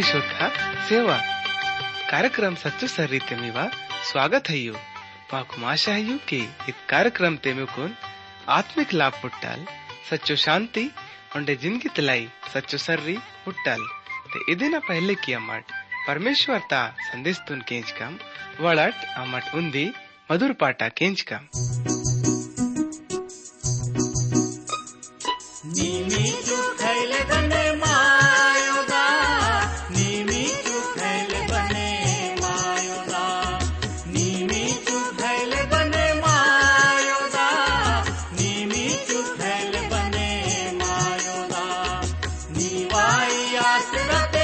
श्रोता सेवा कार्यक्रम ಕಾರ್ಯಕ್ರಮ ಸಚ್ಚು ಸರ್ರಿತೆ मेवा स्वागत है यू पाकु है यू के इत कार्यक्रम ते में कोन आत्मिक लाभ पुट्टल सच्चो शांति उन्हें ज़िंदगी तलाई सच्चो सर्री पुट्टल ते इदिना पहले किया अमट परमेश्वर ता संदेश तुन केंच कम वड़ट अमट उंदी मधुर पाटा केंच कम Rock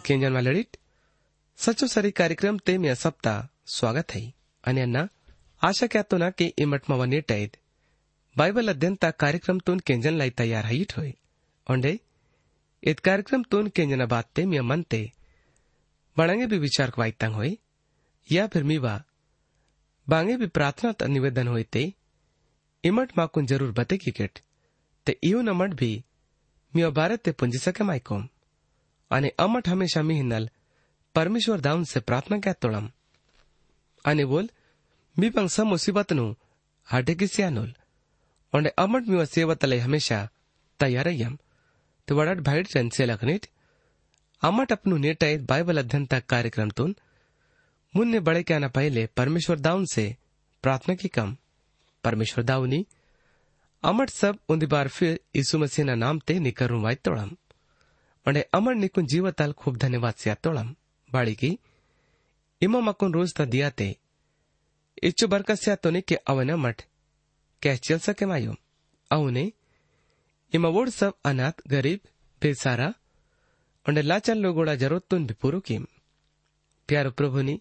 केंजन वाले જન્મા सचो सरी कार्यक्रम ते में सप्ता स्वागत है। अन्य અન્ના आशा क्या तो ना के इमटमा वने टैद। बाइबल अध्ययन ता कार्यक्रम तोन केंजन लाई तैयार है इट होए ओंडे इत कार्यक्रम तोन केंजन बात ते में मन ते बड़ांगे भी विचार कवाई तंग होए या फिर मीवा, बांगे भी प्रार्थना ता निवेदन होए ते। इमट माकुन ज़रूर बते किकेट ते इयो नमट भी, मियो भारत ते पुंजी सके माइकोम। અને અમઠ હંમેશા મિહિનલ પરમેશ્વર દાઉનસે પ્રાર્થના ક્યાં તોળમ અને બોલ મી પણ સમ મુસીબતનું હાઢે કિસ્યાનોલ ઓંડે અમઠ મીવા સેવતલે હંમેશા ತಯಾರಯ್ಯಂ ತುವಡಾಟ್ ಭಾಯ್ಡ್ ಚನ್ಸೇಲಕನಿಟ್ ಅಮಟಪ್ನು ನೇಟೈದ್ ಬೈಬಲ್ ಅಧ್ಯಯನತ ಕಾರ್ಯಕ್ರಮ ತುನ್ ಮುನ್ನೆ ಬಳಕೆ ಆನ ಪಹಲೆ परमेश्वर दाऊन से प्रार्थना की कम परमेश्वर दाऊनी अमट सब उन्दी बार फिर यीशु मसीह ना नाम ते निकरूं वाई तोड़म ಒಂಡೆ ಅಮಣ್ ನಿಕ್ಕುನ್ ಜೀವತಾಲ್ ಖೂಬ್ ಧನ್ಯವಾದ ಸಿಯಾತ್ತೋಳಂ ಬಾಳಿಗಿ. ಇಮ ಮಕ್ಕುನ್ ರೋಜ್ ತ ದಿಯಾತೆ. ಇಚ್ಚು ಬರ್ಕಸ್ಯಾ ತೊನಿಕ್ಕೆ ಅವನ ಮಠ. कैच चल सके मायो अवने इमावोड़ सब अनाथ गरीब बेसारा उन्हें लाचार लोगोड़ा ज़रूरत तुन भी पूरो किम प्यारो प्रभु ने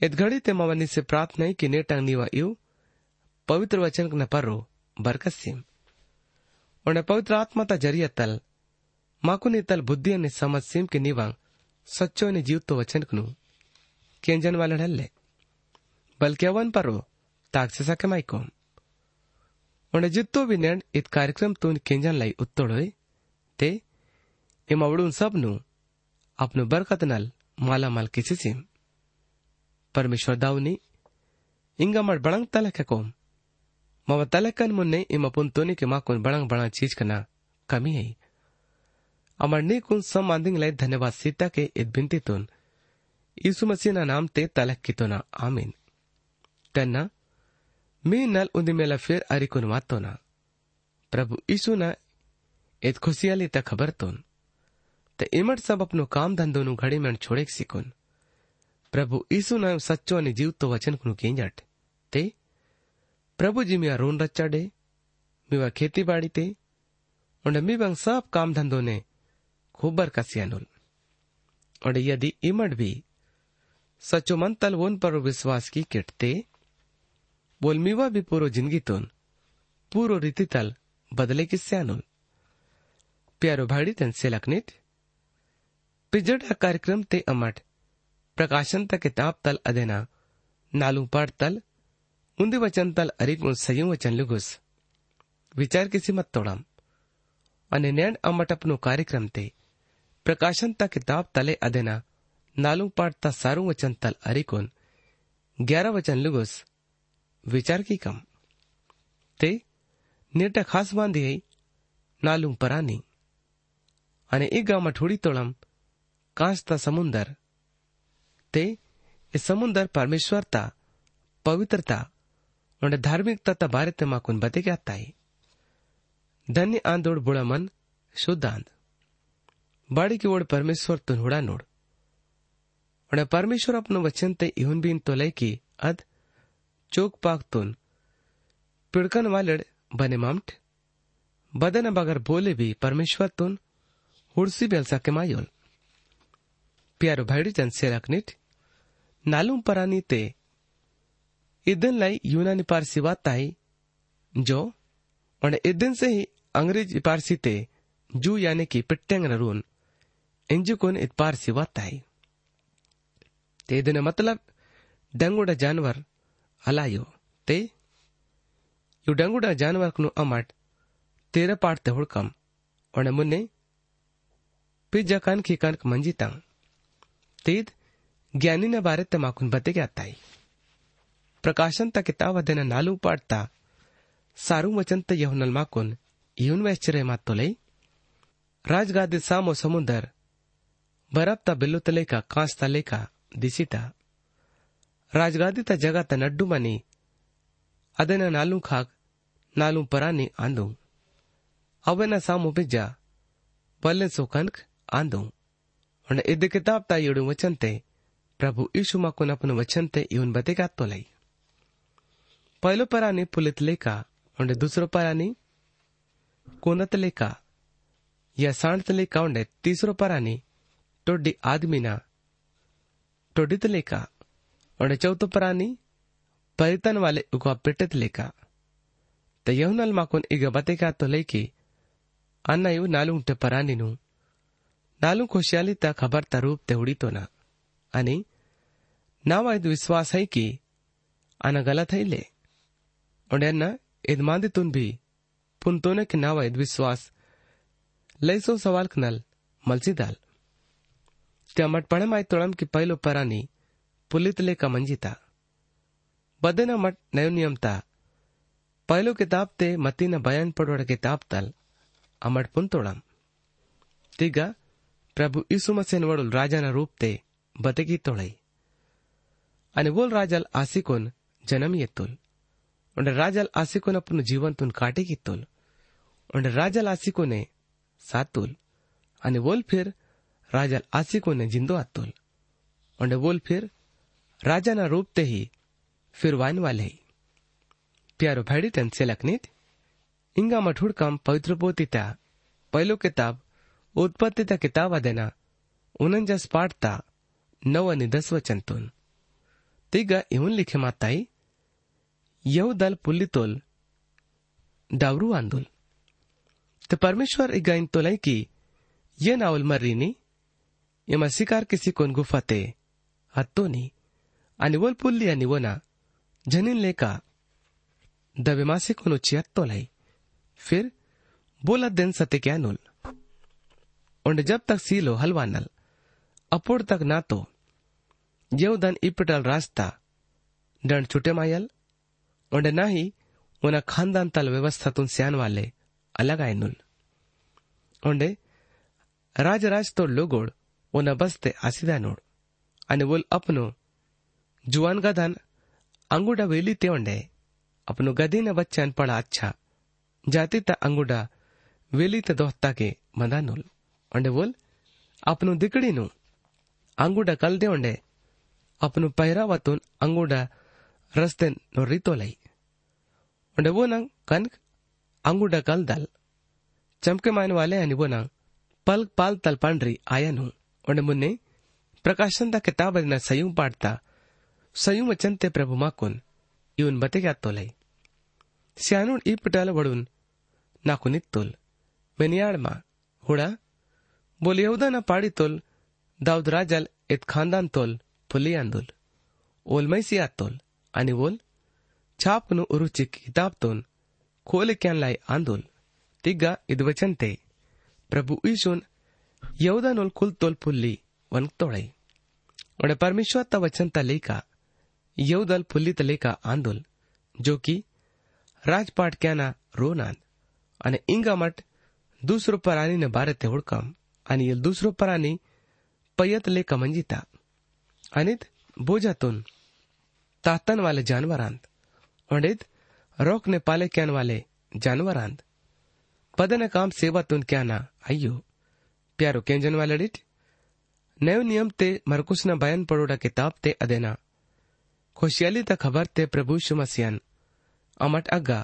इत घड़ी ते मवनी से प्रार्थना है कि ने टंगनी व यू पवित्र वचन न परो बरकत सिम माकुन इतल बुद्धि ने समझ सिम के निवांग सच्चो ने जीव तो वचन कनु केंजन वाले ढल्ले बल्कि अवन पर रो ताक से सके माइको उन्हें जित्तो भी नैंड इत कार्यक्रम तो केंजन लाई उत्तोड़े ते इम अवड़ सब नु अपनु बरकत नल माला माल किसी सिम परमेश्वर दाऊनी इंग अमर बड़ंग तलक है कोम मव कन मुन्ने इम अपुन के माकुन बड़ंग बड़ा चीज़ करना कमी है बड़ा चीज़ कना कमी अमर ने कुन सम आंदिंग लाई धन्यवाद सीता के इत बिनती तुन। यीशु मसीह ना नाम तलक की ना। आमीन। तन्ना मी नल उन्दी मेला फिर अरिकुन वातोना प्रभु ईसु न एत खुशियाली खबर तोन। इमट सब अपनो काम धंधो नु घड़ी में छोड़े प्रभु ईसु न सच्चो ने जीव तो वचन कुनु केंजट। ते, प्रभु जी मिया रोन रच्चा डे, मिवा खेती बाड़ी ते मी बंग सब काम धंधो ने खूब बरकसियानुल और यदि इमट भी सच्चो मन तल वोन पर विश्वास की किटते बोलमीवा भी पूरो जिंदगी तोन पूरो रीति तल बदले किससे अनुल प्यारो भाड़ी तन से लखनित पिजड़ कार्यक्रम ते अमट प्रकाशन तक किताब तल अदेना नालू पाठ तल उन्दे वचन तल अरिक उन सयू वचन लुगुस विचार किसी मत तोड़म અને નેણ અમટ આપનું કાર્યક્રમ તે प्रकाशन ता किताब तले अदेना नालू पाठ ता सारू वचन तल अरिकुन, ग्यारह वचन लुगुस, विचार की कम। ते, निर्टा खास बांधी है, नालू परानी। अने एक गाँव मठोड़ी तोड़म कांस्ता समुंदर। ते, इस समुंदर परमेश्वरता पवित्रता और धार्मिकता ता बारे ते माकुन बते क्या ताई। धन्य आंदोड़ बुड़ा शुद्धांत बुड़ा बाड़ी की ओर परमेश्वर तुन अपनो वचन ते इहुन बीन तो लय की, अद, चोक पाकतून पिड़कन वालड़ बने मामट। बदन बगर बोले भी परमेश्वर तुन, हुड़सी बेलसा के मायोल। प्यारो भाईडी चंद से रखनिट नालूम परानी ते इदन लाई यूनानी पारसी वाताई जो और इदन से ही अंग्रेज़ पारसी ते जू यानी कि पिट्टेंग नरून इंजु कोन इतपार सिवा ते दिन मतलब डंगुड़ा जानवर अलायो ते यु डंगुड़ा जानवर कुनु अमाट तेरा पाट ते हुड़कम और ने मुन्ने पिज्जा कान की कान मंजी तंग तेद ज्ञानी ने बारे तमाकुन बते गया ताई। प्रकाशन तक किताब अधेन नालू पाटता सारू वचन ते यहुनल माकुन यून वैश्चरे मातोले तो राजगादित सामो समुद्र ಭರತ್ತ ಬೆಲ್ಲುತ್ತಲೇಕ ಕಾಸ್ತಲೇಕ ದಿಸಿಟ ರಾಜಗಾದಿತ ಜಗತ್ತ ನಡ್ಡುಮನಿ ಅದನ್ನ ನಾಲು ಖಾಕ್ ನಾಲು ಪರಾನಿ ಆಂದು ಅವನ ಸಾಮು ಬಿಜ್ಜ ಬಲ್ಲೆ ಸೋಕನ್ಕ್ ಆಂದು ಒಣ ಇದ್ದ ಕಿತಾಬ್ ತಾಯಿಯಡು ವಚಂತೆ ಪ್ರಭು ಯೀಶು ಮಕ್ಕನಪ್ಪನ ವಚಂತೆ ಇವನ್ ಬತೆಗಾತ್ತೋಲೈ ಪೈಲು ಪರಾನಿ ಪುಲಿತಲೇಕ ಒಂಡೆ दुसरो परानी कोनतलेका या सांडतलेका ಒಂಡೆ तिसरो परानी ಟೊಡ್ಡಿ ಆದ್ಮಿನ ಟೊಡಿತಲೇಕ ಒಣ ಚೌತ ಪರಾನಿ ಪರಿತನ್ ವಾಲೆ ಉಗ ಪಿಟ್ಟತಲೇಕ ತ ಯೌನಲ್ ಮಾಕೊನ್ ಈಗ ಬತೇಕ ತೊಲೈಕಿ ಅನ್ನ ಇವು ನಾಲುಂಟೆ ಪರಾನಿನು ನಾಲು ಖುಷಿಯಾಲಿ ತ ಖಬರ್ ತ ರೂಪ್ ತೆ ಉಡಿತೋನ ಅನಿ ನಾವ ಇದು ವಿಶ್ವಾಸ ಹೈ ಕಿ ಅನ ಗಲತ್ ಹೈಲೆ ಒಂಡೆ ಅನ್ನ ಇದ್ ಮಾಂದಿತುನ್ ಭಿ ಪುನ್ ತೋನಕ್ಕೆ ನಾವ ಇದ್ ವಿಶ್ವಾಸ್ ಲೈಸೋ ಸವಾಲ್ ಕನಲ್ ಮಲ್ಸಿದಾಲ್ ಮಟ್ಪಣಮಾಯ್ತೊಳಂಕಿ ಪೈಲು ಪರಾನಿ पुलितले का मंजिता बदना मट नयो नियमता पहलो किताब ते मतीन बयान पड़ोड़ किताब तल अमट पुन पुंतोड़म तिगा प्रभु ईसु मसीन वडुल राजाना रूप ते बतेगी तोळई आणि बोल राजाल आसिकोन जन्म येतोल उंडे राजाल आसिकोन अपनु जीवन तुन काटे कितोल उंडे राजाल आसिकोने सातोल आणि बोल फिर રાજલ આસિકોને જિંદો આતુલ ಒಂಡೆ બોલ ફેર રાજાના રૂપ તે હી ફિર વાઇન વાલે પ્યારો ભાડી ટન સેલકનીત इंगा मठुड़ काम पवित्र पोतीता पहलो किताब उत्पत्तीता किताब अदेना उनंजस पाठता नव आणि दस वचनतून तिग येऊन लिखे माताई यहू दल पुल्लितोल डावरू आंदोल ते परमेश्वर इगाइन तोलाई की ये नावल मर्रीनी हत्तोनी आणि वोल पुल्ली आणि वना जनीन लेका दबेमासे कोन उची हत्तोलाई फिर बोला दिन सत्य क्या नुल उंड जब तक सीलो हलवा नल अपोड़ तक ना तो येव दन इपटल रास्ता दंड छुटे मायल उंड ना ही उना खानदान तल व्यवस्था तुन स्यान वाले अलग आए नुल उंडे राज राज तो लोगोड़ ಒಂದು ಬಸ್ತೆ ಹಸಿದ ನೋಡು ಅನೆ ಒಲ್ ಅಪ್ನು ಜುವಾನ್ ಗದನ್ ಅಂಗುಡ ವೇಲಿ ತೆವಂಡೆ अपनो गदीन बच्चन पड़ा अच्छा। जाती ता अंगुडा वेली ता दोहता के मंदानुल अंडे बोल, अपनो दिकड़ी नु अंगुडा कल दे अंडे अपनो पहरावा तुन अंगुडा रस्ते नो रीतो लाई। अंडे वो नंग कनक अंगुडा कल दल। चमके मान वाले अनि वो नंग पल आया नु। उन मुने ಪ್ರಕಾಶನದ ಕಿತಾಬದಿನ ಸಯೂ ಪಾಡ್ತಾ ಸಯೂ ವಚನತೆ ಪ್ರಭು ಮಾಕುನ್ ಇವನ್ ಬತೆಗೆ ಆತೋಲೈ ಸ್ಯಾನುಣ್ ಈ ಪಿಟಾಲ ಬಡುನ್ ನಾಕು ನಿತ್ತೋಲ್ ಮೆನಿಯಾಳ್ಮಾ ಹುಡ ಬೋಲ್ ಯೌದನ ಪಾಡಿತೋಲ್ ದಾವ್ದ್ ರಾಜಲ್ ಎತ್ ಖಾಂದಾನ್ ತೋಲ್ ಪುಲಿ ಅಂದೋಲ್ ಓಲ್ ಮೈಸಿ ಆತೋಲ್ आणि ओल छापनु उरुची किताबतून खोल क्यानलाय आंदोल तिग्गा इदवचनते प्रभू ईशून ಯೌದಾನೋಲ್ ಕುಲ್ ತೋಲ್ ಪುಲ್ಲಿ ವನ್ ತೋಳೈ ಒಡೆ પરમેશ્વર તા વચનતા લેકા યૌદલ પુલ્લિત લેકા આંદોલ જો કી રાજપાટ ક્યાના રોનાન અને इंगामट दूसरो परानी ने बारे ते हुडकम आणि येल दुसरो परानी पयत ले कमंजिता अनित बोजातून तातन वाले जानवरांत ओंडेत रोक ने पाले क्यान वाले जानवरांत पदन काम सेवातून क्याना अय्यो प्यारो के वाले डिट? नयो नियम ते मरकुस न बयान पड़ोड़ा किताब ते अदेना। खुशियाली तक खबर ते प्रभु शुमसियन। अमट अग्गा,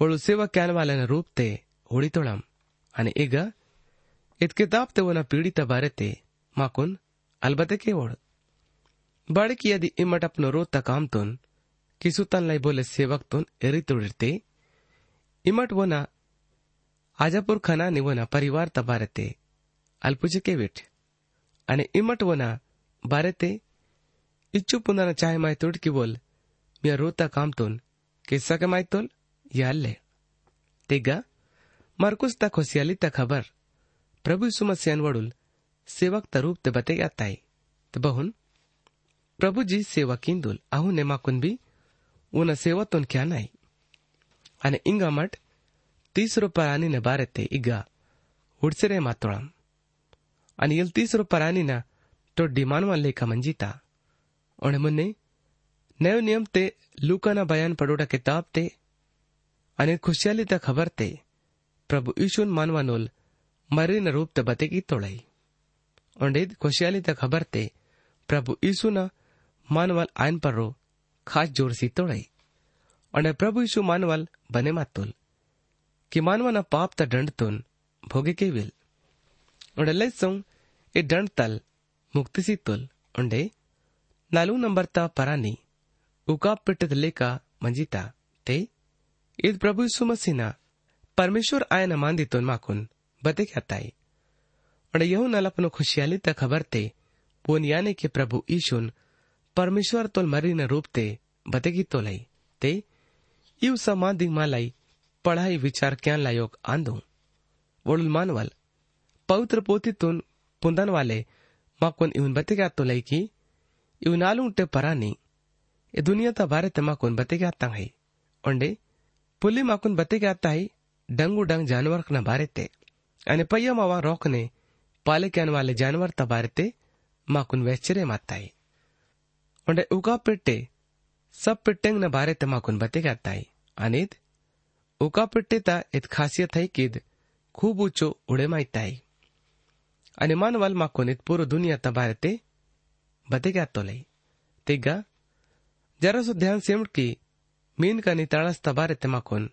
वड़ु सेवा क्यान वाले न रूप ते होड़ी तोड़म। अने एगा इत किताब ते वना पीड़ित बारे ते, माकुन, अलबत के ओढ़ बड़ की यदि इमट अपनो रोत तक काम तुन किसुतन लाई बोले सेवक तुन एरी तोड़ते इमट वना आजापुर खाना निवना परिवार तबारते અલ્પુજકે વેઠ અને ઇમટવના બારે તે ಇಚ್ಚುಪುಂದನ ಚಾಯ್ ಮಾಯ್ ತುಡ್ಕಿ ಬೋಲ್ ಮಿಯ ರೋತ ಕಾಮ್ತೋನ್ ಕಿಸ್ಸಕ ಮಾಯ್ ತೋಲ್ ಯಾಲ್ಲೆ ತೆಗ ಮರ್ಕುಸ್ ತ ಖುಷಿಯಾಲಿ ತ ಖಬರ್ ಪ್ರಭು ಸುಮಸ್ಯ ಅನ್ವಡುಲ್ ಸೇವಕ್ ತ ರೂಪ್ ತೆ ಬತೆ ಯಾತಾಯ್ ತ ಬಹುನ್ ಪ್ರಭು ಜಿ ಸೇವಾ ಕಿಂದುಲ್ ಅಹು ನೆಮಾ ಕುಂಬಿ ಉನ ಸೇವಾ ತೋನ್ ಕ್ಯಾ ನಾಯ್ ಅನೆ ಇಂಗ ಮಟ್ ತೀಸ್ ರೂಪಾಯಿ ಆನಿ ನೆ ಬಾರತ್ತೆ ಈಗ ಉಡ್ಸಿರೆ ಮಾತೋಳಂ आणि इल्तीस परानीना तो डिमानवा लेखा मंजीता उणे मुन्ने, नयो नियम ते लूकाना बयान पडोड़ा किताब ते, अने खुशियाली ता खबर ते, प्रभु ईशुन मानवा नोल मरीन रूप ते बते की तोड़ाई उंडेद खुशियाली ता खबर ते, प्रभु ईशु यीशुना मानवाल आयन पर रो खास ज़ोर सी तोड़ाई। અને પ્રભુ ઈસુ માનવાલ બને માતુલ કે માનવાના પાપ તા तुन भोगे के विल ಒಡಲೆಸೊಂ ಎ ಡಣ್ ತಲ್ ಮುಕ್ತಿಸಿ ತುಲ್ ಉಂಡೆ ನಾಲು ನಂಬರ್ ತ ಪರಾನಿ ಉಕಾ ಪಿಟ್ಟದ ते ईद प्रभु यीशु मसीना परमेश्वर आयन मान दितोन माकुन बते क्या ताई? और खुशियाली तक खबर ते बोन याने के प्रभु ईशुन परमेश्वर तोल मरी न रूप ते बते की तो लाई ते यू समान मालाई, पढ़ाई विचार क्या लायोग आंदू। वोडुल मानवल पवित्र पोतीतून पुंदन वाले माकुन इवन बतेगा तो लई की इवन आलूंटे परानी એ દુનિયા બારે તમાકુન બતેગ્યા તા હೈ ઓંડે પુલી માકુન બતેગ્યા તા હೈ ડંગુ ડંગ જાનવર કના બારે તે અને પૈયા માવા રોકને પાલે ક્યાન વાલે જાનવર તા બારે તે માકુન વેચરે માતા હೈ ઓંડે ઉકા પેટે सब पिट्टेंग न बारे तमाकुन बतेग्या ता हೈ અનેદ ઉકા પેટે તા એત ખાસિયત હૈ કીદ ખૂબ ઊંચો ઉડે માઈતા ಅನಿಮಾನ್ ವಲ್ಮಾಕೊನಿತ್ ಪೂರು ದುನಿಯಾ ತಬಾರತೆ ಬತೆಗ್ಯಾತೊಲೈ ತಿಗ್ಗ ಜರಸು ಧ್ಯಾನ್ ಸಿಮ್ಡ್ಕಿ ಮೀನ್ ಕನಿ ತಳಸ್ ತಬಾರತೆ ಮಾಕೊನ್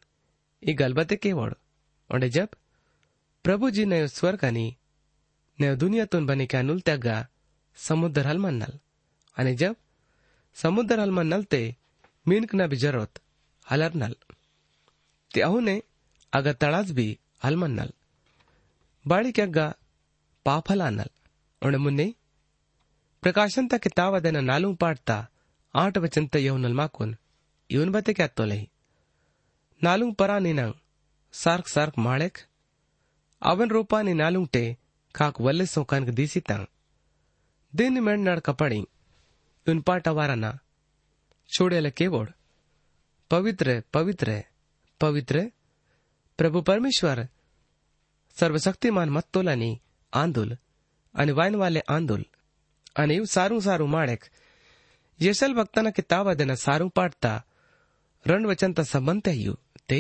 ಈ ಗಲ್ಬತೆ ಕೇವಡ್ ಒಂಡೆ ಜಬ್ ಪ್ರಭುಜಿ ನಯೋ ಸ್ವರ್ ಕನಿ ನಯೋ ದುನಿಯಾತುನ್ ಬನಿ ಕ್ಯಾನುಲ್ ತ್ಯಾಗ समुद्र हल मन्नल आणि जब समुद्र हल मन्नल ते मिनक न भी ज़रूरत हलर नल ते अहुने अगर तड़ाज भी हल मन्नल बाड़ी क्या ಪಾಫಲಾನಲ್ ಒಣಮುನ್ನೆ ಪ್ರಕಾಶಂತ ಕಿತಾವ ಅದನ್ನ ನಾಲೂ ಪಾಡ್ತಾ ಆಟ ವಚಂತ ಯೋನಲ್ ಮಾಕೋನ್ ಇವನ್ ಬತ್ತೆ ಕ್ಯಾತ್ತೋಲೆ ನಾಲೂ ಪರಾ ನಿನಂಗ್ ಸಾರ್ಕ್ ಸಾರ್ಕ್ ಮಾಳೆಕ್ ಅವನ್ ರೂಪಾ ನಿ ನಾಲೂಂಟೆ ಕಾಕ್ ವಲ್ಲೆ ಸೋಕಾನ್ಗ ದೀಸಿತಾಂಗ್ ದಿನ ಮೆಣ್ ನಡ್ ಕಪಡಿ ಇವನ್ ಪಾಟ ವಾರನ छोड़ेल केवोड़ पवित्र पवित्र पवित्र प्रभु परमेश्वर सर्वशक्तिमान मत तोलानी આંદોલ અને વાઇનવાલે આંદોલ અને એવું સારું સારું માણેક યશલ ભક્તના કિતાબદને સારું પાડતા રણવચન સંબંધ થયું તે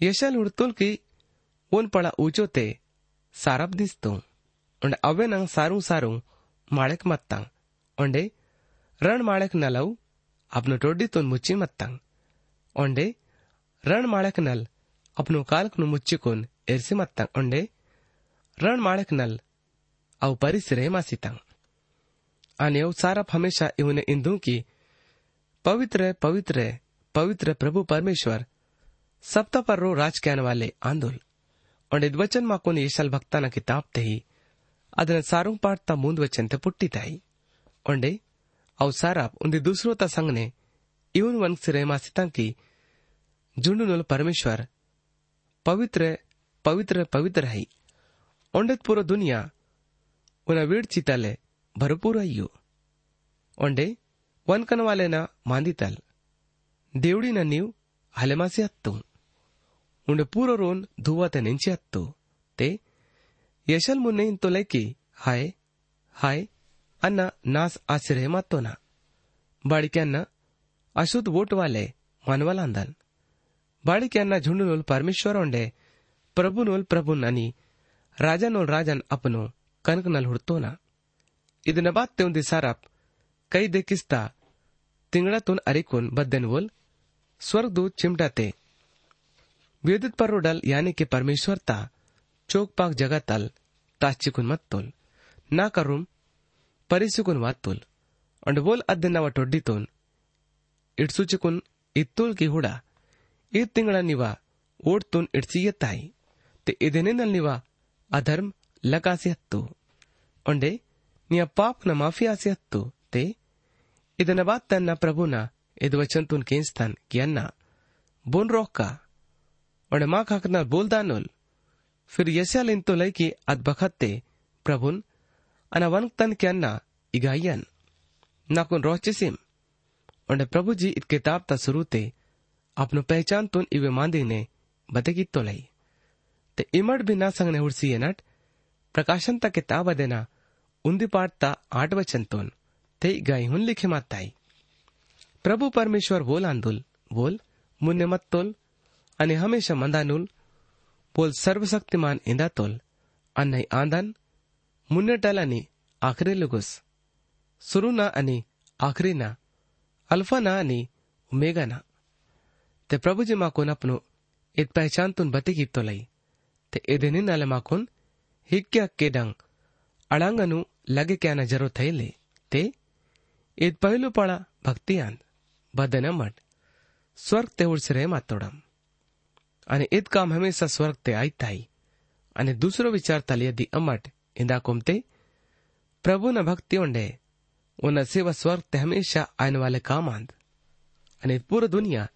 ಯಶಲ್ ಹುಡ್ತುಲ್ಕಿ ಓನ್ ಪಳ ಊಚೋತೆ ಸಾರಪ್ ದಿಸ್ತು ಅಂಡ್ ಅವೇ ನಂಗ್ ಸಾರು ಸಾರು ಮಾಳೆಕ್ ಮತ್ತಾಂಗ್ ಒಂಡೆ ರಣ್ ಮಾಳೆಕ್ ನಲವ್ ಅಪ್ನು ಟೊಡ್ಡಿ ತೊನ್ ಮುಚ್ಚಿ ಮತ್ತಾಂಗ್ ಒಂಡೆ ರಣ್ ಮಾಳೆಕ್ ನಲ್ ಅಪ್ನು ಕಾಲ್ಕ್ನು ಮುಚ್ಚಿಕೊನ್ ಎರ್ಸಿ ಮತ್ತಾಂಗ್ ಒಂಡೆ रणमाणक नल और परिसरे मासितंग अन्य सारा हमेशा इवने इंदु की पवित्र पवित्र पवित्र प्रभु परमेश्वर सप्ताह पर रो राज कहने वाले आंदोल और इद्वचन माको ने यशल भक्ता न किताब ते अदन सारों पार ता मुंद वचन ते पुट्टी ताई और औ सारा उन्दे दूसरों ता संग ने इवन वंग से रहमा सितां की झुंडुनल परमेश्वर पवित्र पवित्र पवित्र है ಒಂಡೆತ್ ಪೂರ ದುನಿಯಾ ಉನ ವೀಡ್ ಚಿತಾಲೆ ಭರಪೂರ ಅಯ್ಯು ಒಂಡೆ ವನ್ಕನವಾಲೆನ ಮಾಂದಿತಲ್ ದೇವಡಿನ ನೀವು ಹಲೆಮಾಸಿ ಹತ್ತು ಉಂಡೆ ಪೂರ ರೋನ್ ಧುವತೆ ನೆಂಚಿ ಹತ್ತು ते यशल मुन्ने तो लैकी हाय हाय अन्न नास आश्रय मातो ना बाळिक्यांना अशुद्ध वोटवाले मानवाला अंदन बाळिक्यांना झुंडूनोल परमेश्वर ओंडे प्रभुनोल प्रभुन आणि राजानोल राजन अपनो कनकनल हुडतो ना ಇದನ್ನ ಬಾತ್ತೆ ಒಂದು ಸಾರಾಪ್ ಕೈ ದೆಕ್ಕಿಸ್ತಾ ತಿಂಗಳತೂನ್ ಅರಿಕೂನ್ ಬದ್ದೆನ್ವೋಲ್ ಸ್ವರ್ಗದೂತ್ ಚಿಮ್ಟಾತೆ वेदित परोडल यानी कि परमेश्वर ता चोक पाक जगतल ताचिकुन मत्तोल ना करूम परिसुकुन वात्तोल अंड बोल अद्दनव टोड्डितोन इट्सुचिकुन इत्तोल की हुडा ಈ ತಿಂಗಳ ನಿವ ಓಡ್ತೋನ್ ಇಡ್ಸಿಯತ್ತಾಯಿ ತೆ ಇದೆನೆನಲ್ ನಿವ ಅಧರ್ಮ್ अधर्म लगा से हत्तु उंडे निया पाप न माफ़ी आसे हत्तु ते, इदन बात तन प्रभु ना इद वचन तुन केन स्थान किया बोन रोक। का उंडे माँ खाकर ना बोल दानुल फिर यशा लिंतो लय की अद बखते प्रभुन अनावंक तन किया ना इगायन। ना कुन रोचे सिम उंडे प्रभु जी इत किताब ता शुरू ते अपनो पहचान तुन इवे मांदे ने बदेगी तो लई ते इमट बिना संगने उड़सी ಇಮಡ್ ಬಿನ್ನ ಸಂಗನೆ ಹುಡ್ಸಿ ಏನಟ್? देना ಕಿತಾಬ पाठ ता आठ वचन तोन ते गई हुन लिखे मत ताई प्रभु परमेश्वर बोल आंदुल बोल मुन्ने मत तोल अने हमेशा मंदानुल बोल सर्वशक्तिमान इंदा तोल अने आंदन मुन्ने टला ने आखरे लुगुस सुरु ना अने आखरी ना अल्फ़ा ना अने उमेगा ना ते प्रभु जी मा कोन अपनो इत पहचान तुन बते की तो लई te edenin alamakun hikya kedang alanganu lage kyana jaro thaile te id pailu pala bhaktiyan badana mad સ્વર્ગ તે ઉડસરે માતોડમ અને ઈદ કામ હંમેશા સ્વર્ગ તે આઈતાઈ અને દૂસરો વિચાર તલિયદી અમટ इंदा कुमते प्रभु न भक्ति उंडे उन सेवा स्वर्ग ते हमेशा आने वाले काम आंद अने पूरा दुनिया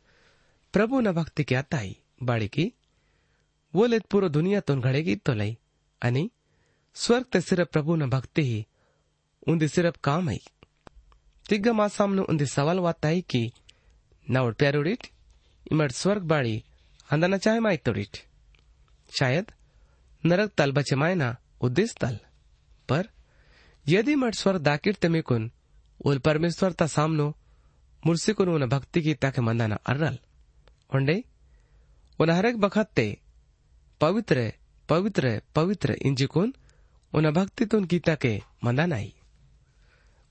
प्रभु न भक्ति क्या ताई बाड़ी की वोलेत पुरो दुनियातून घडेगीत तो लई। आणि स्वर्ग ते सिरप प्रभू न भक्ति ही, उंदे सिरप काम आई तिग्ग मासाम नु उंदे सवाल वाता है कि, नवड प्यारोडिट इमर स्वर्ग बाड़ी हंदाना चाहे माई तोड़िट शायद, नरक तल बचे मायना उद्देश तल। पर, यदि मर स्वर दाकिर ते मेकुन, उल परमेश्वर ता सामनो मुर्सी उन भक्ति की ताके मंदाना अर्रल उंडे उन हरेक बखत ते पवित्र है पवित्र है पवित्र इंजिकुन उन भक्ति तुन गीता के मंदानाई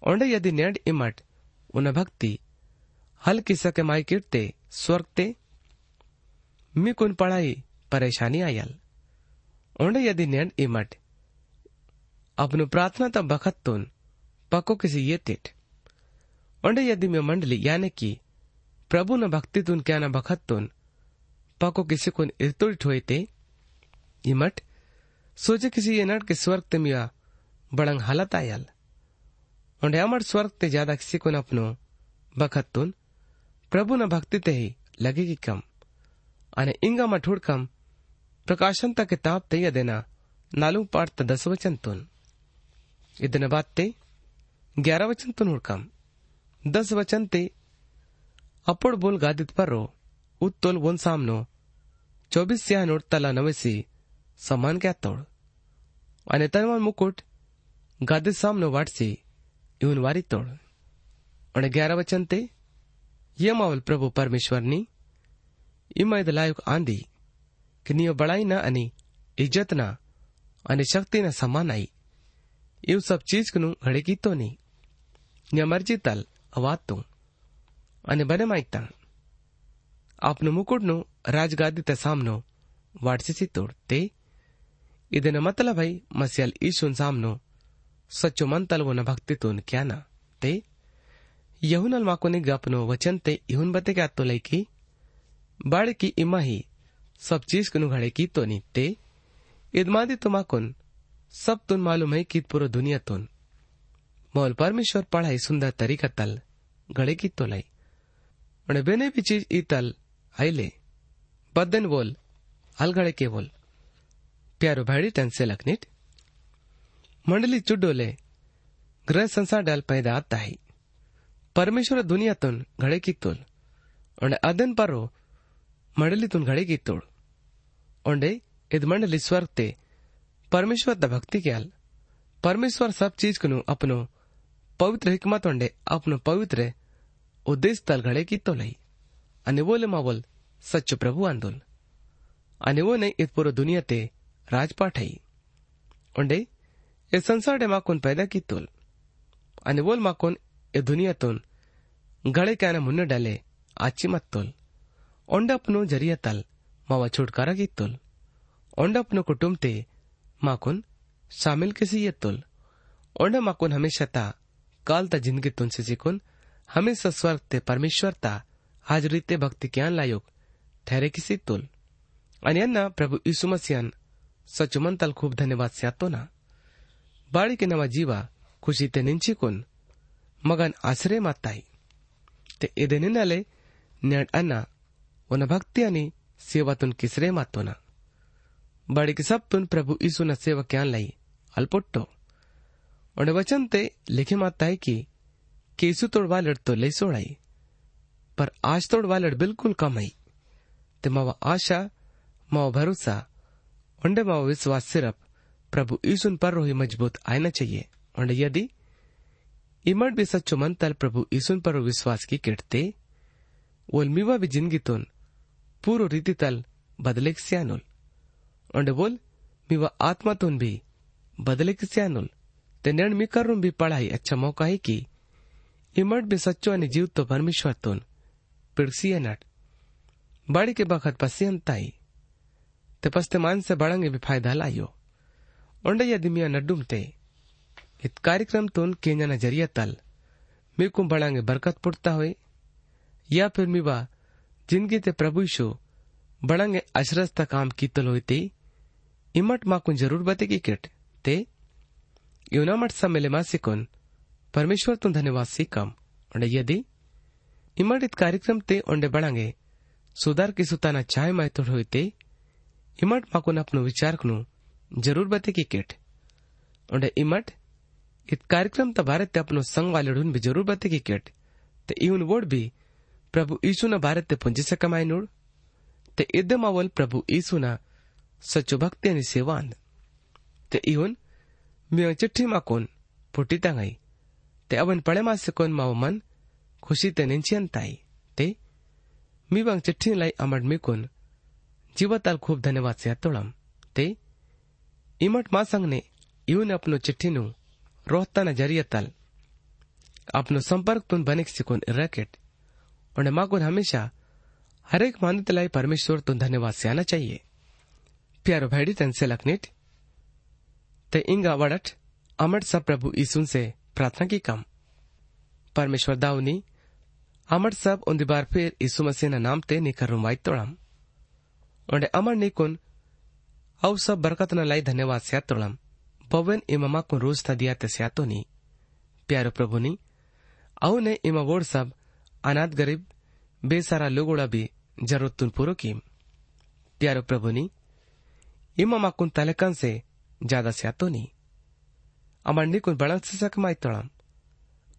ओंडे यदि नेड इमट, उन भक्ति हल किसके माई किरते स्वर्ग ते मी कुन पढ़ाई परेशानी आयल। ओंडे यदि नेड इमट, अपनु प्रार्थना तब बखत तुन पको किसी ये तिट। ओंडे यदि मैं मंडली यानी कि, प्रभु न भक्ति तुन क्या न बखत तुन पको किसी कुन इरतुड़ होए ते इमट सोचे किसी इनट के स्वर्ग ते मिया बड़ंग हालत आयल। ತೆಮಿಯ अमर स्वर्ग ते ज़्यादा किसी को न अपनो, बखत तुन, प्रभु न भक्ति ते ही लगेगी कम। अने इंगा मठुड़ कम प्रकाशन तक किताब तैया देना, नालू पाठ त दस वचन तुन। इतने बात ते ग्यारह वचन तुन हुड़कम दस वचन ते अपुड़ बोल गादित पर रो उत्तोल वन सामनो, चौबीस सिया नोट तला नवेसी સમાન ગયા તોડ અને તનવાન મુકુટ ગાદી સામનો વાટસી ઇવન વારી તોડ અને ગ્યારા વચન તે યમાવલ પ્રભુ પરમેશ્વરની ઇમાયદ લાયક આંધી કે નિય બળાઈના અને ઇજ્જતના અને શક્તિના સમાન આઈ એવું સબ ચીજનું ઘડે કીતો નહીં ને મરજી તલ અવાતું અને બને માગતા આપનું મુકુટનું રાજગાદી તે સામનો વાટસી તોડ તે ಇದನ್ನ ಮತಲಭೈ ಮಸ್ಯಲ್ ಈಶುನ್ ಸಾಮ್ನು ಸಚ್ಚು ಮಂತಲ್ವನ ಭಕ್ತಿತೂನ್ ಕ್ಯಾನ ते यहुनल माकोनी गपनो वचन ते इहुन बते क्या तो लैकी बाड़ की इमा ही सब चीज कनु घड़े की तो नी ते इदमादी तुमाकुन सब तुन मालूम है कि पूरा दुनिया तुन मोल परमेश्वर पढ़ाई सुंदर तरीका तल घड़े की तो लाई उन्हें बेने भी चीज ई तल आईले बदन बोल हल घड़े के बोल प्यारो भाड़ी टन से लखनीट मंडली चुडोले ग्रह संसार डाल पैदा आता है। परमेश्वर दुनिया तुन घडे की तुल। ओंडे अदन परो मंडली तुन घडे की तुल। ओंडे इद मंडली स्वर्ग ते परमेश्वर द भक्ति क्याल परमेश्वर सब चीज़ को अपनो पवित्र हिकमत ओंडे अपनो पवित्र उद्देश्य तल घड़े की तो लई अनिवोले मावल सच्चो प्रभु आंदोल। अनिवो नहीं इत पूरा दुनिया ते उंडे ये संसार डे माकोन पैदा की तोल। અને बोल माकोन ये दुनिया तोन गड़े क्या मुन्ने डाले आची मत तोल। ओंडपनो ज़रिया तल मावा छुटकारा की तोल। ओंडपनो कुटुंब ते माकुन शामिल किसी ये तुल। ओंडा माकुन हमेशा ता काल ता ज़िंदगी तुन से सिकुन हमेशा स्वर्ग ते परमेश्वर ता हाजरी ते भक्ति ज्ञान लायोग ठहरे किसी तुल। यांना प्रभू यीशु मसियान सचुमन तल खूप धन्यवाद स्यातो ना। बाळी के नवा जीवा खुशी ते निंचिकुन मगन आश्रय माताई। ते एदेनिनाले न्याड अन्ना वन भक्ति आणि सेवातून किसरे मातो ना। बाड़िक सब तुन प्रभु यीशु न सेवा क्यान लाई, अल्पोट्टो। उन्हें वचन ते लिखे माता है कि, केसु तोड़वा लड़ तो ले सोड़ाई, पर आज तोड़वा लड़ बिल्कुल कम आई। ते मावा आशा, मावा भरोसा उंडे मावा विश्वास सिर्फ़ प्रभु यीशु पर रोही मज़बूत आना चाहिए। उंडे यदि इमट भी सच्चो मन तल प्रभु यीशु पर विश्वास की किटते वोल मीवा भी ज़िंदगी तुन पूरो रीति तल बदले स्यानुल। और बोल मीवा आत्मा तुन भी बदले किसी अनुल ते निर्ण मी करूँ भी पढ़ाई अच्छा मौका है कि इमट भी सच्चो आणि जीव तो परमेश्वर तुन। पिड़सी नट। बड़ी के बखत पसियंताई। ते से भी फ़ायदा लायो. उंडे यदि मिया नड्डुम ते. इत कार्यक्रम तुन केन्या न ज़रिया तल. मी कुम बड़ांगे बरकत पुटता हुए या फिर मिवा ज़िंदगी ते प्रभु ईशो बड़ंगे अशरस्ता काम कीतल होते इमट माकुन ज़रूर बते की किट. ते युनामट सम्मेले मासिकोन परमेश्वर तुम धन्यवाद सीकम. और यदि इमट इत कार्यक्रम ते ओंडे बड़ंगे सुधार की सुताना चाय मायतोड़ होते इमट माकून अपनो विचार कनु ज़रूर बते की किट। और इमट इत कार्यक्रम त भारत ते अपनो संग वाले भी ज़रूर बते की किट। ते इवन वोड भी प्रभु यीशु न भारत ते पुंजी सकमाय नोड़ ते इदम अवल प्रभु यीशु न सच्चो भक्ति आणि सेवान ते इवन मी चिठ्ठी माकोन फुटी तांगाई। ते अवन पळे मासे कोन माव मन खुशी ते निंचियंताई ते मी बंग चिठ्ठी लाई अमड मिकोन जीवताल खूब धन्यवाद से तोड़म ते इमट मा संग ने इवन अपनो चिठ्ठी नु रोहता न ज़रिए तल अपनो संपर्क तुन बने सिकोन रैकेट और माकोन हमेशा हर एक मानत लाई परमेश्वर तुन धन्यवाद से आना चाहिए प्यारो भैडी तन से लखनिट ते इंगा वड़ट अमर सब प्रभु ईसुन से प्रार्थना की कम परमेश्वर दाऊनी अमर सब उन बार फिर ईसु मसीह नाम ते निकर रुमाई तोड़म अमर निकुन औ सब बरकत न लाई धन्यवाद से तोड़म पवन इमामा को रोज था दिया ते स्यातो नी प्यारो प्रभु नी औ ने इमा वोड़ सब अनाथ गरीब बेसारा लोगोड़ा भी ज़रूरत तुन पूरो की प्यारो प्रभु नी इमा माकुन तलकन से ज़्यादा स्यातो नी अमर निकुन बड़ंग से सकमाई तोड़म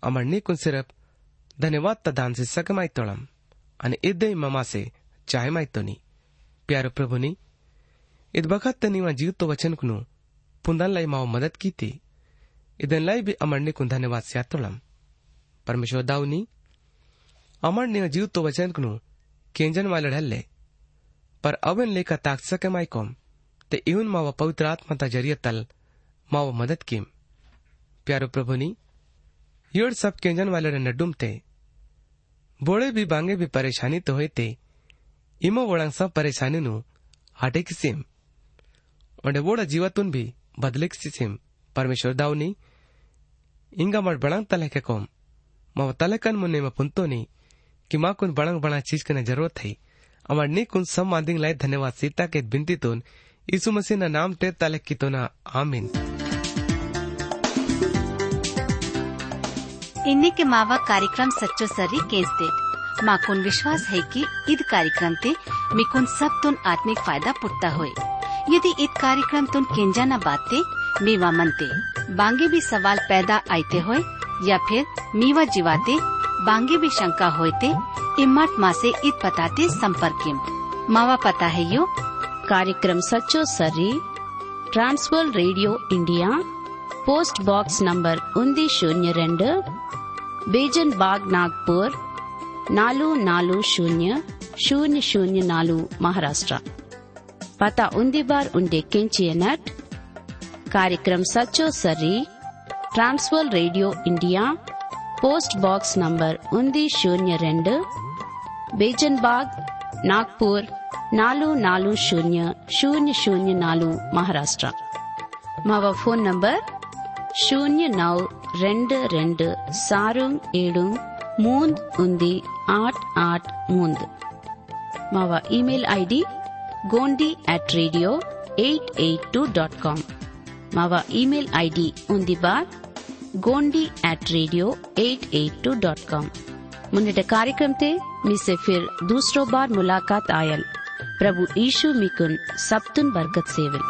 अमर निकुन सिर्फ़ धन्यवाद तदान से सकमाई तोड़म અને इदे ममा से चाहे माई तो नी प्यारो प्रभु नी, इद बखत तनीवा जीव तो वचन कुनु, पुंदन लाई माओ मदद की थी इदन लाई भी अमर ने कुन धन्यवाद से तोड़म परमेश्वर दाऊ नी, अमर ने जीव तो वचन कुनु, केंजन वाले ढल्ले पर अवन लेका ताक सके माई कोम, ते इवन मावा पवित्र आत्मा ता ज़रिए तल मावा मदद किम। प्यारो प्रभु नी योड़ सब केंजन वाले नड्डुम ते, बोड़े भी बांगे भी परेशानी तो होते इमो वोड़ंग सब परेशानी नु हाटे किसिम ओंडे वोड़ा जीवतुन भी बदले किसिम परमेश्वर दाउनी इंगा मड बड़ंग तले के कोम. माव तले कन मुन्ने में पुंतो नी कि माँ कुन बड़ंग बड़ा चीज़ के ज़रूरत है अमर नी कुन सब मादिंग लाई धन्यवाद सीता के बिनती तुन यीशु मसीह ना नाम ते तले की तो ना. आमीन. इन्हीं के मावा कार्यक्रम सच्चो सरी केसते माकुन विश्वास है कि ईद कार्यक्रम ते मिकुन सब तुन आत्मिक फ़ायदा पुटता हो यदि ईद कार्यक्रम तुन केंजा न बाते, मीवा मनते, बांगे भी सवाल पैदा आते हुए या फिर मीवा जीवाते, बांगे भी शंका होते इमट माँ से ईद पताते संपर्क मावा पता है यो? कार्यक्रम सचो सर्री Trans World radio India, post box number उन्दी शून्य रेंडर बेजन बाग नागपुर ನಾಲು ನಾಲು ಶೂನ್ಯ ಶೂನ್ಯ ಶೂನ್ಯ ನಾಲು ಮಹಾರಾಷ್ಟ್ರ ಪತಾ ಉಂದಿ ಬಾರ್ ಉಂಡೆ ಕೆಂಚಿಯ ನಟ್ ಕಾರ್ಯಕ್ರಮ ಸಚ್ಚೋ ಸರ್ರಿ Transworld radio India post box number ಉಂದಿ ಶೂನ್ಯ ರೆಂಡು ಬೇಜನ್ಬಾಗ್ ನಾಗ್ಪುರ್ ನಾಲು ನಾಲು ಶೂನ್ಯ ಶೂನ್ಯ ಶೂನ್ಯ ನಾಲು ಮಹಾರಾಷ್ಟ್ರ మావ ఫోన్ నంబర్ శూన్య నౌ రెండు రెండు సారు ఏడు ಮೂಂದ್ ಉಂದಿ ಆಟ್ ಆಟ್ ಮೂಂದ್. ಮಾವ email ID Gondi at radio eight eight two dot com. ಮಾವ ಇಮೇಲ್ ಐಡಿ ಉಂದಿ bar Gondi at radio eight eight two dot com मुनट कार्यक्रम ते मिसे फिर दूसरो बार मुलाकात आयल प्रभु यीशु मिकुन सप्तन बरगत सेवल